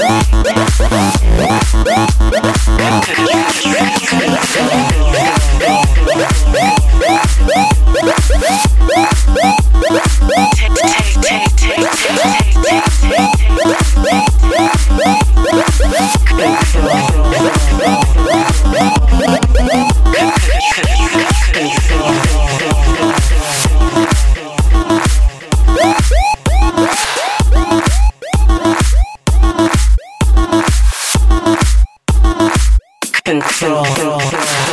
Bye.